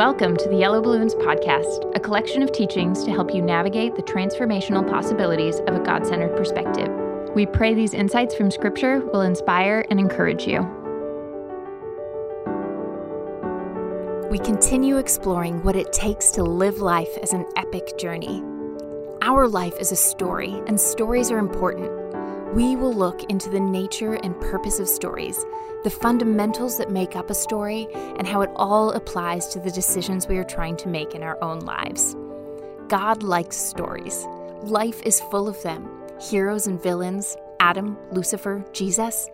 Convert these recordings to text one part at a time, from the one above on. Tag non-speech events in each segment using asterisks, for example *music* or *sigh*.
Welcome to the Yellow Balloons Podcast, a collection of teachings to help you navigate the transformational possibilities of a God centered perspective. We pray these insights from Scripture will inspire and encourage you. We continue exploring what it takes to live life as an epic journey. Our life is a story, and stories are important. We will look into the nature and purpose of stories the fundamentals that make up a story, and how it all applies to the decisions we are trying to make in our own lives. God likes stories. Life is full of them heroes and villains, Adam, Lucifer, Jesus.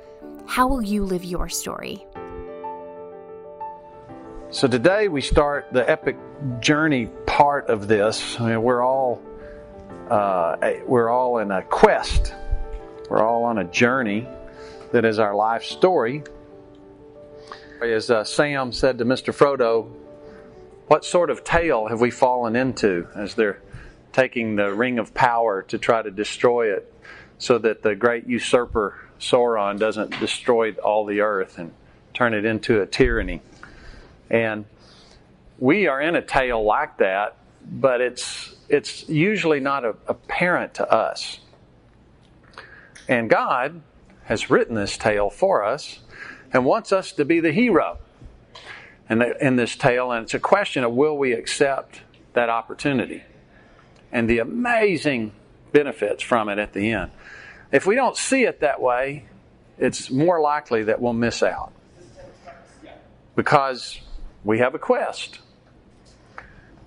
How will you live your story? So today we start the epic journey part of this. I mean, we're all uh, we're all in a quest. We're all on a journey that is our life story. As uh, Sam said to Mr. Frodo, what sort of tale have we fallen into as they're taking the ring of power to try to destroy it so that the great usurper Sauron doesn't destroy all the earth and turn it into a tyranny? And we are in a tale like that, but it's it's usually not a, apparent to us. And God has written this tale for us and wants us to be the hero in, the, in this tale. And it's a question of will we accept that opportunity and the amazing benefits from it at the end. If we don't see it that way, it's more likely that we'll miss out because we have a quest.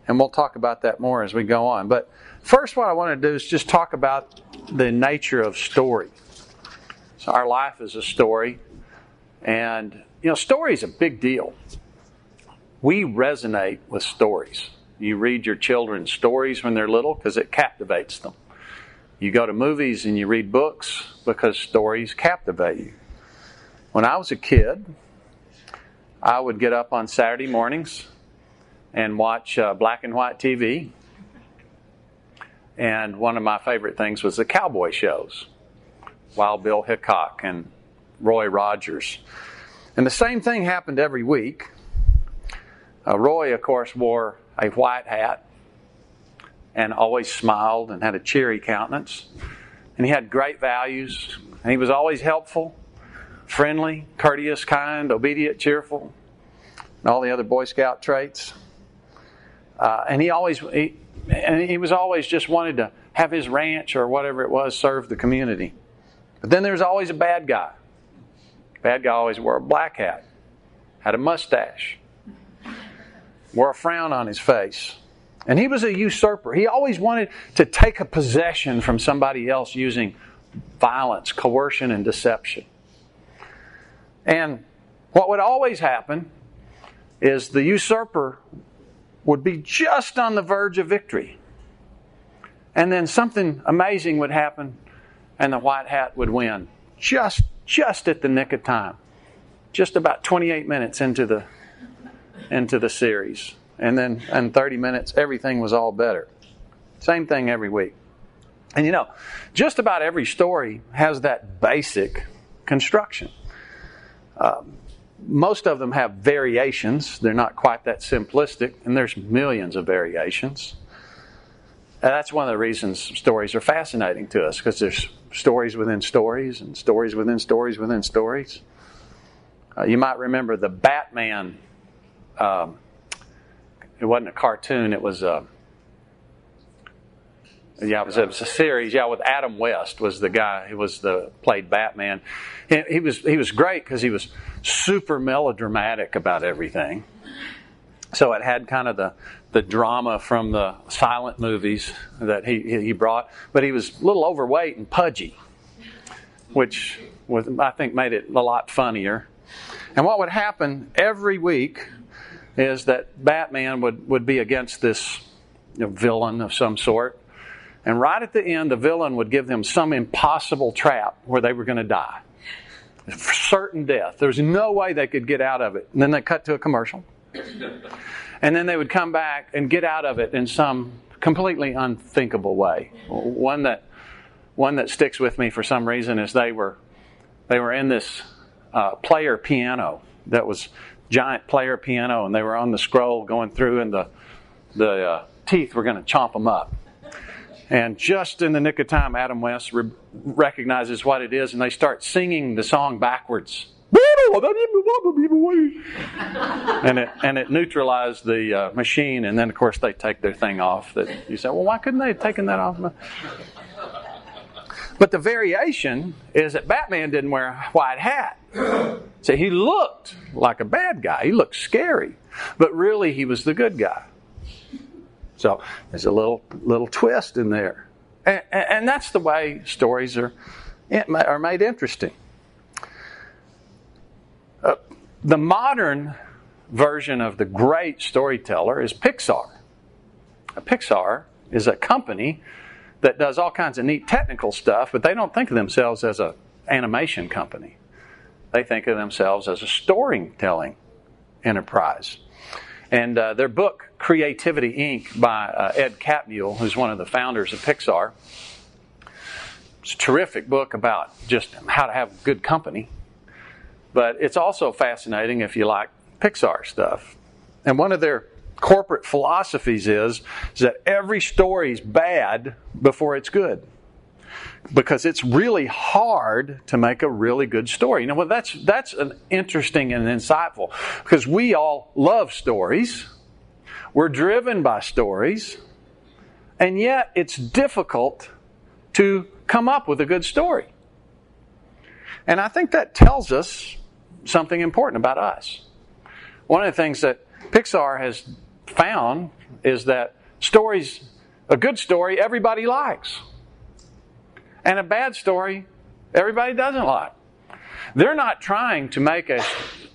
And we'll talk about that more as we go on. But first, what I want to do is just talk about the nature of story. So, our life is a story. And, you know, story is a big deal. We resonate with stories. You read your children's stories when they're little because it captivates them. You go to movies and you read books because stories captivate you. When I was a kid, I would get up on Saturday mornings and watch uh, black and white TV. And one of my favorite things was the cowboy shows Wild Bill Hickok and Roy Rogers. And the same thing happened every week. Uh, Roy, of course, wore a white hat and always smiled and had a cheery countenance. And he had great values, and he was always helpful, friendly, courteous, kind, obedient, cheerful, and all the other Boy Scout traits. Uh, and he always, he, and he was always just wanted to have his ranch or whatever it was serve the community. But then there was always a bad guy. Bad guy always wore a black hat, had a mustache, wore a frown on his face. And he was a usurper. He always wanted to take a possession from somebody else using violence, coercion, and deception. And what would always happen is the usurper would be just on the verge of victory. And then something amazing would happen, and the white hat would win just just at the nick of time. Just about 28 minutes into the into the series. And then in 30 minutes everything was all better. Same thing every week. And you know, just about every story has that basic construction. Um, most of them have variations. They're not quite that simplistic, and there's millions of variations. And that's one of the reasons stories are fascinating to us because there's stories within stories and stories within stories within stories. Uh, you might remember the Batman. Um, it wasn't a cartoon; it was a yeah, it was, it was, a series. Yeah, with Adam West was the guy who was the played Batman. He, he was he was great because he was super melodramatic about everything. So it had kind of the the drama from the silent movies that he, he brought, but he was a little overweight and pudgy, which was, I think made it a lot funnier. And what would happen every week is that Batman would, would be against this villain of some sort. And right at the end, the villain would give them some impossible trap where they were going to die. Certain death. There was no way they could get out of it. And then they cut to a commercial *laughs* and then they would come back and get out of it in some completely unthinkable way. One that one that sticks with me for some reason is they were they were in this uh, player piano that was giant player piano, and they were on the scroll going through, and the the uh, teeth were going to chomp them up. And just in the nick of time, Adam West re- recognizes what it is, and they start singing the song backwards. and it and it neutralized the uh, machine, and then of course they take their thing off. That you say, well, why couldn't they have taken that off? But the variation is that Batman didn't wear a white hat. So he looked like a bad guy. He looked scary, but really he was the good guy. So there's a little little twist in there, and, and that's the way stories are are made interesting. Uh, the modern version of the great storyteller is Pixar. Pixar is a company that does all kinds of neat technical stuff, but they don't think of themselves as an animation company. They think of themselves as a storytelling enterprise. And uh, their book, Creativity Inc., by uh, Ed Catmull, who's one of the founders of Pixar, it's a terrific book about just how to have good company. But it's also fascinating if you like Pixar stuff. And one of their corporate philosophies is, is that every story is bad before it's good. Because it's really hard to make a really good story. You know, well, that's that's an interesting and insightful because we all love stories. We're driven by stories, and yet it's difficult to come up with a good story. And I think that tells us something important about us. One of the things that Pixar has found is that stories, a good story, everybody likes. And a bad story, everybody doesn't like. They're not trying to make a,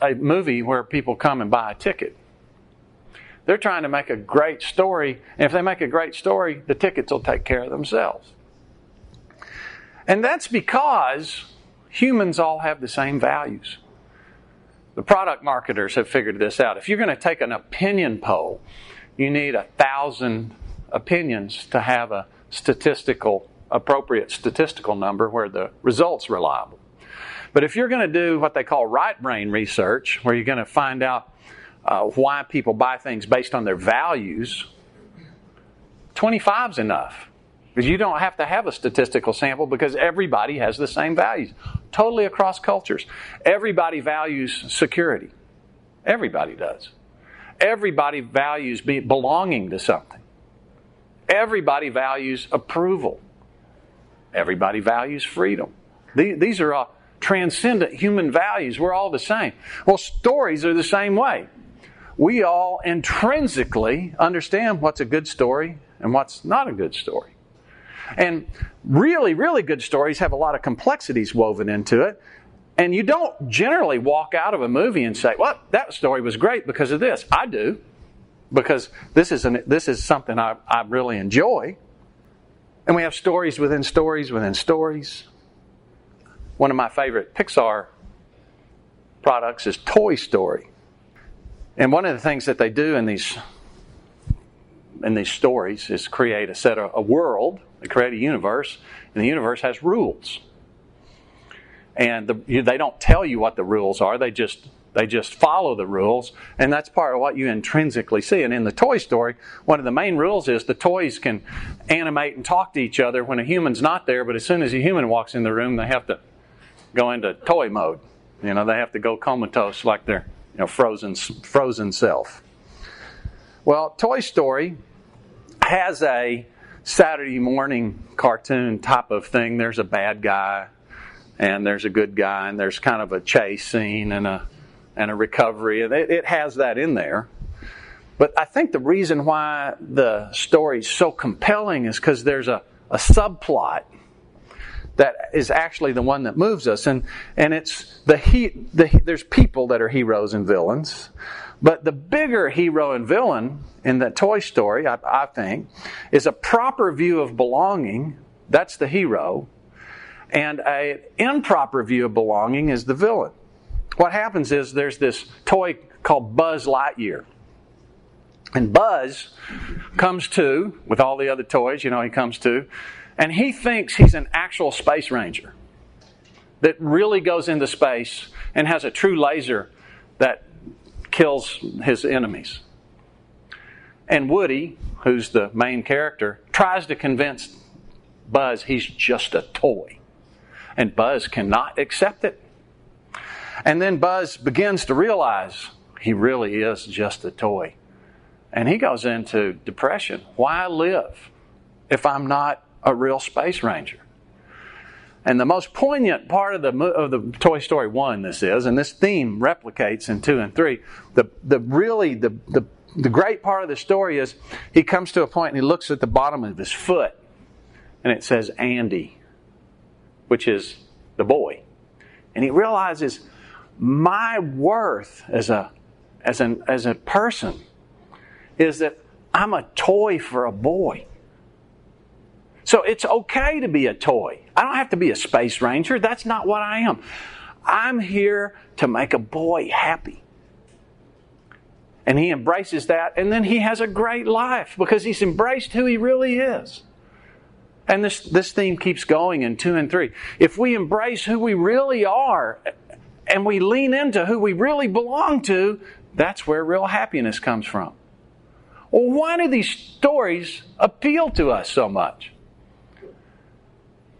a movie where people come and buy a ticket. They're trying to make a great story, and if they make a great story, the tickets will take care of themselves. And that's because humans all have the same values. The product marketers have figured this out. If you're going to take an opinion poll, you need a thousand opinions to have a statistical, appropriate statistical number where the result's reliable. But if you're going to do what they call right brain research, where you're going to find out uh, why people buy things based on their values, 25 is enough. Because you don't have to have a statistical sample because everybody has the same values, totally across cultures. Everybody values security. Everybody does. Everybody values be, belonging to something. Everybody values approval. Everybody values freedom. These, are all transcendent human values. We're all the same. Well, stories are the same way. We all intrinsically understand what's a good story and what's not a good story. And really, really good stories have a lot of complexities woven into it. And you don't generally walk out of a movie and say, well, that story was great because of this. I do, because this is, an, this is something I, I really enjoy. And we have stories within stories within stories. One of my favorite Pixar products is Toy Story. And one of the things that they do in these in these stories is create a set of a world they create a universe, and the universe has rules. And the, they don't tell you what the rules are. They just they just follow the rules, and that's part of what you intrinsically see. And in the Toy Story, one of the main rules is the toys can animate and talk to each other when a human's not there. But as soon as a human walks in the room, they have to go into toy mode. You know, they have to go comatose like their you know frozen frozen self. Well, Toy Story has a Saturday morning cartoon type of thing. There's a bad guy and there's a good guy and there's kind of a chase scene and a and a recovery. It, it has that in there. But I think the reason why the story is so compelling is because there's a, a subplot that is actually the one that moves us, and and it's the he the there's people that are heroes and villains, but the bigger hero and villain in the Toy Story, I, I think, is a proper view of belonging. That's the hero. And an improper view of belonging is the villain. What happens is there's this toy called Buzz Lightyear. And Buzz comes to, with all the other toys, you know, he comes to, and he thinks he's an actual space ranger that really goes into space and has a true laser that kills his enemies. And Woody, who's the main character, tries to convince Buzz he's just a toy. And Buzz cannot accept it. And then Buzz begins to realize he really is just a toy. And he goes into depression. Why live if I'm not a real space ranger? And the most poignant part of the of the Toy Story one, this is, and this theme replicates in two and three. The the really the the the great part of the story is he comes to a point and he looks at the bottom of his foot, and it says Andy, which is the boy, and he realizes my worth as a as an as a person is that I'm a toy for a boy. So it's okay to be a toy. I don't have to be a space ranger. That's not what I am. I'm here to make a boy happy. And he embraces that, and then he has a great life because he's embraced who he really is. And this, this theme keeps going in two and three. If we embrace who we really are and we lean into who we really belong to, that's where real happiness comes from. Well, why do these stories appeal to us so much?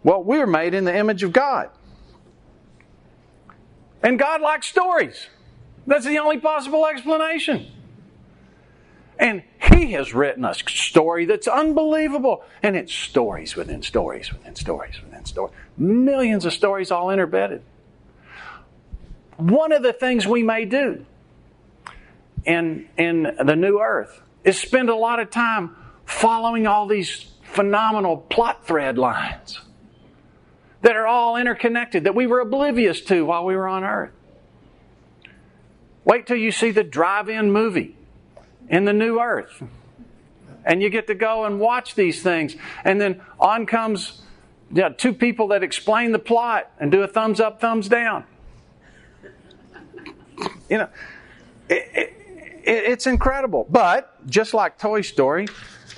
Well, we're made in the image of God. And God likes stories. That's the only possible explanation. And He has written a story that's unbelievable. And it's stories within stories within stories within stories. Millions of stories all interbedded. One of the things we may do in, in the new earth is spend a lot of time following all these phenomenal plot thread lines that are all interconnected that we were oblivious to while we were on earth. Wait till you see the drive in movie in the new earth. And you get to go and watch these things. And then on comes two people that explain the plot and do a thumbs up, thumbs down. You know, it, it, it's incredible. But just like Toy Story,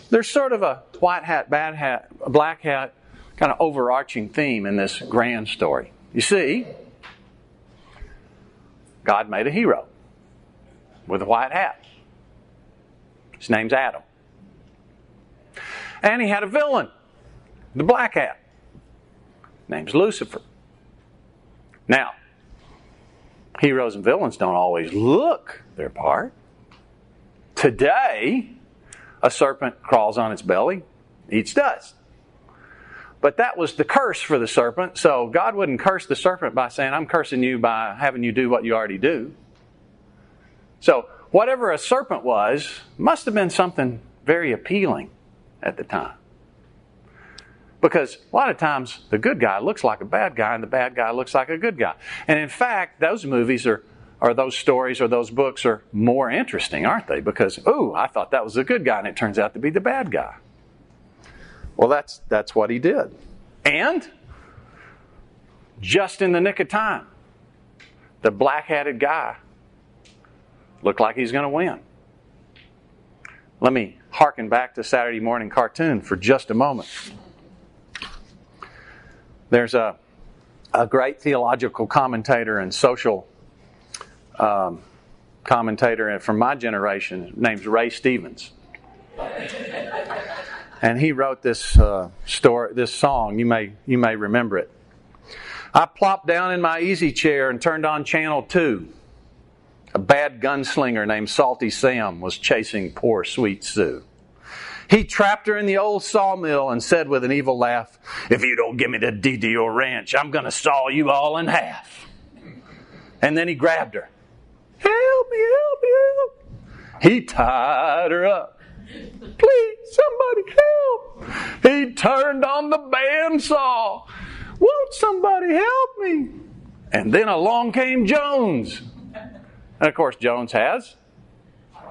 there's sort of a white hat, bad hat, black hat kind of overarching theme in this grand story. You see, God made a hero with a white hat. His name's Adam. And he had a villain, the black hat. Name's Lucifer. Now, heroes and villains don't always look their part. Today, a serpent crawls on its belly, eats dust. But that was the curse for the serpent. So God wouldn't curse the serpent by saying, I'm cursing you by having you do what you already do. So whatever a serpent was must have been something very appealing at the time. Because a lot of times the good guy looks like a bad guy and the bad guy looks like a good guy. And in fact, those movies are, or those stories or those books are more interesting, aren't they? Because, oh, I thought that was the good guy and it turns out to be the bad guy. Well, that's, that's what he did. And just in the nick of time, the black hatted guy looked like he's going to win. Let me harken back to Saturday morning cartoon for just a moment. There's a, a great theological commentator and social um, commentator from my generation named Ray Stevens and he wrote this uh, story, this song. You may you may remember it. I plopped down in my easy chair and turned on channel two. A bad gunslinger named Salty Sam was chasing poor sweet Sue. He trapped her in the old sawmill and said with an evil laugh, If you don't give me the DDO ranch, I'm going to saw you all in half. And then he grabbed her. Help me, help me, help. He tied her up Please, somebody help. He turned on the bandsaw. Won't somebody help me? And then along came Jones. And of course, Jones has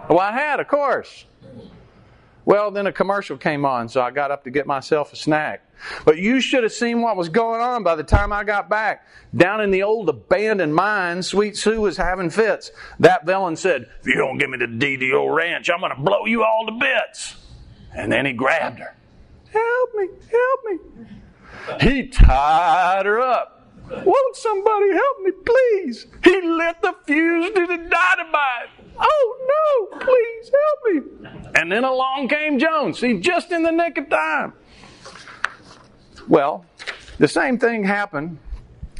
a I had, of course. Well, then a commercial came on, so I got up to get myself a snack. But you should have seen what was going on by the time I got back. Down in the old abandoned mine, Sweet Sue was having fits. That villain said, If you don't give me the DDO ranch, I'm going to blow you all to bits. And then he grabbed her. Help me, help me. He tied her up. Won't somebody help me, please? He lit the fuse to the dynamite. Oh no, please help me. And then along came Jones. See, just in the nick of time. Well, the same thing happened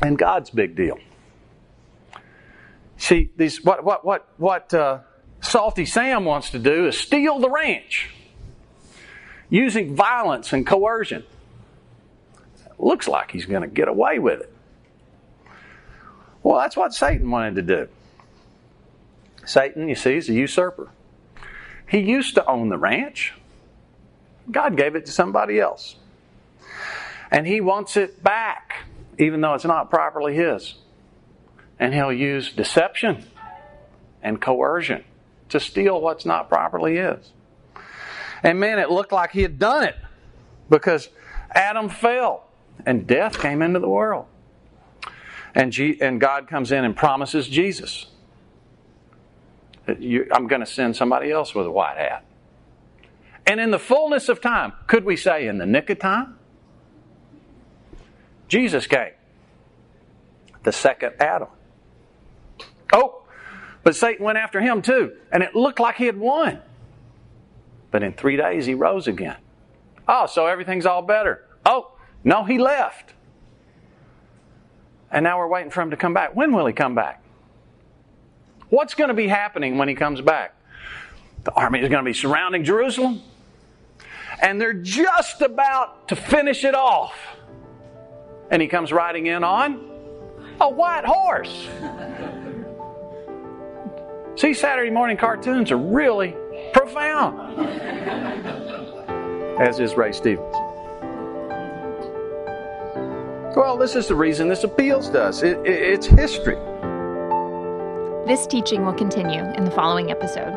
in God's big deal. See, these what what what what uh, Salty Sam wants to do is steal the ranch using violence and coercion. Looks like he's going to get away with it. Well, that's what Satan wanted to do. Satan, you see, is a usurper. He used to own the ranch. God gave it to somebody else. And he wants it back, even though it's not properly his. And he'll use deception and coercion to steal what's not properly his. And man, it looked like he had done it because Adam fell and death came into the world. And, G- and God comes in and promises Jesus. You, I'm going to send somebody else with a white hat. And in the fullness of time, could we say in the nick of time? Jesus came, the second Adam. Oh, but Satan went after him too, and it looked like he had won. But in three days, he rose again. Oh, so everything's all better. Oh, no, he left. And now we're waiting for him to come back. When will he come back? What's going to be happening when he comes back? The army is going to be surrounding Jerusalem. And they're just about to finish it off. And he comes riding in on a white horse. *laughs* See, Saturday morning cartoons are really profound, as is Ray Stevens. Well, this is the reason this appeals to us. It, it, it's history. This teaching will continue in the following episode.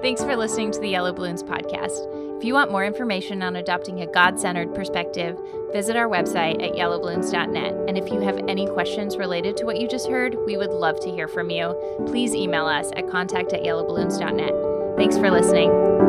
Thanks for listening to the Yellow Balloons podcast. If you want more information on adopting a God centered perspective, visit our website at yellowballoons.net. And if you have any questions related to what you just heard, we would love to hear from you. Please email us at contact at yellowballoons.net. Thanks for listening.